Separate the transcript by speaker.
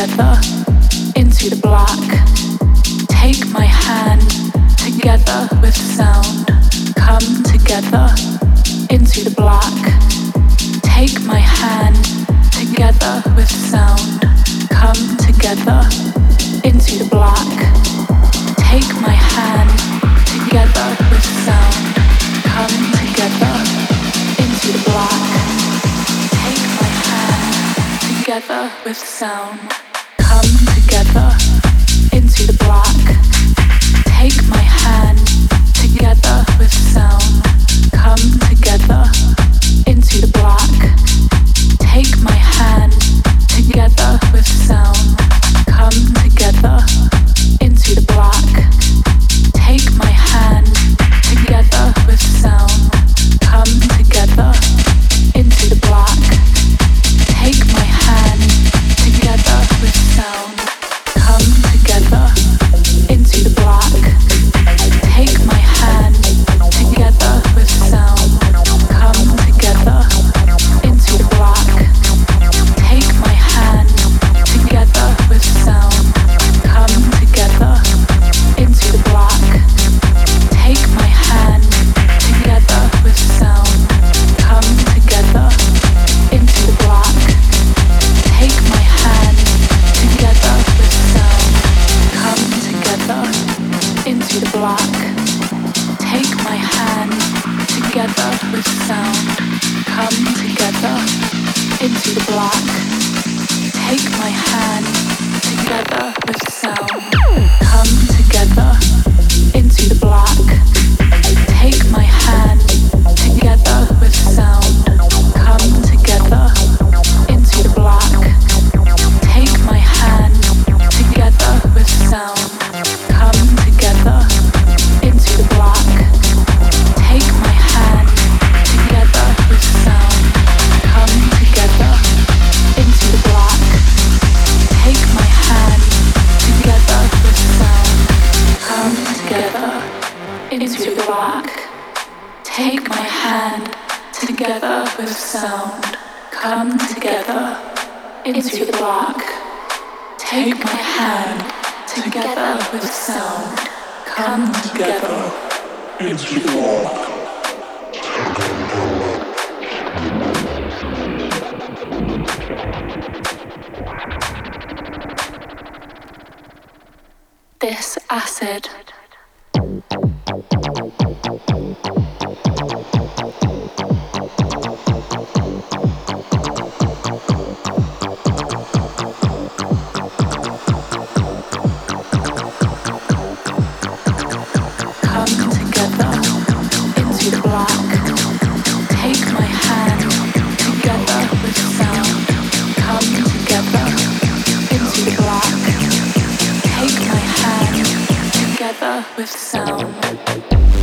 Speaker 1: together into the black. Take my hand together with sound. Come together into the black. Take my hand together with sound. Come together into the black. Take my hand together with sound. Come together into the black. Take my hand together with sound the black. Take my hand. back. Take my hand together with sound. Come together into the black. Take my hand together with sound. Come together into the black. This acid with sound.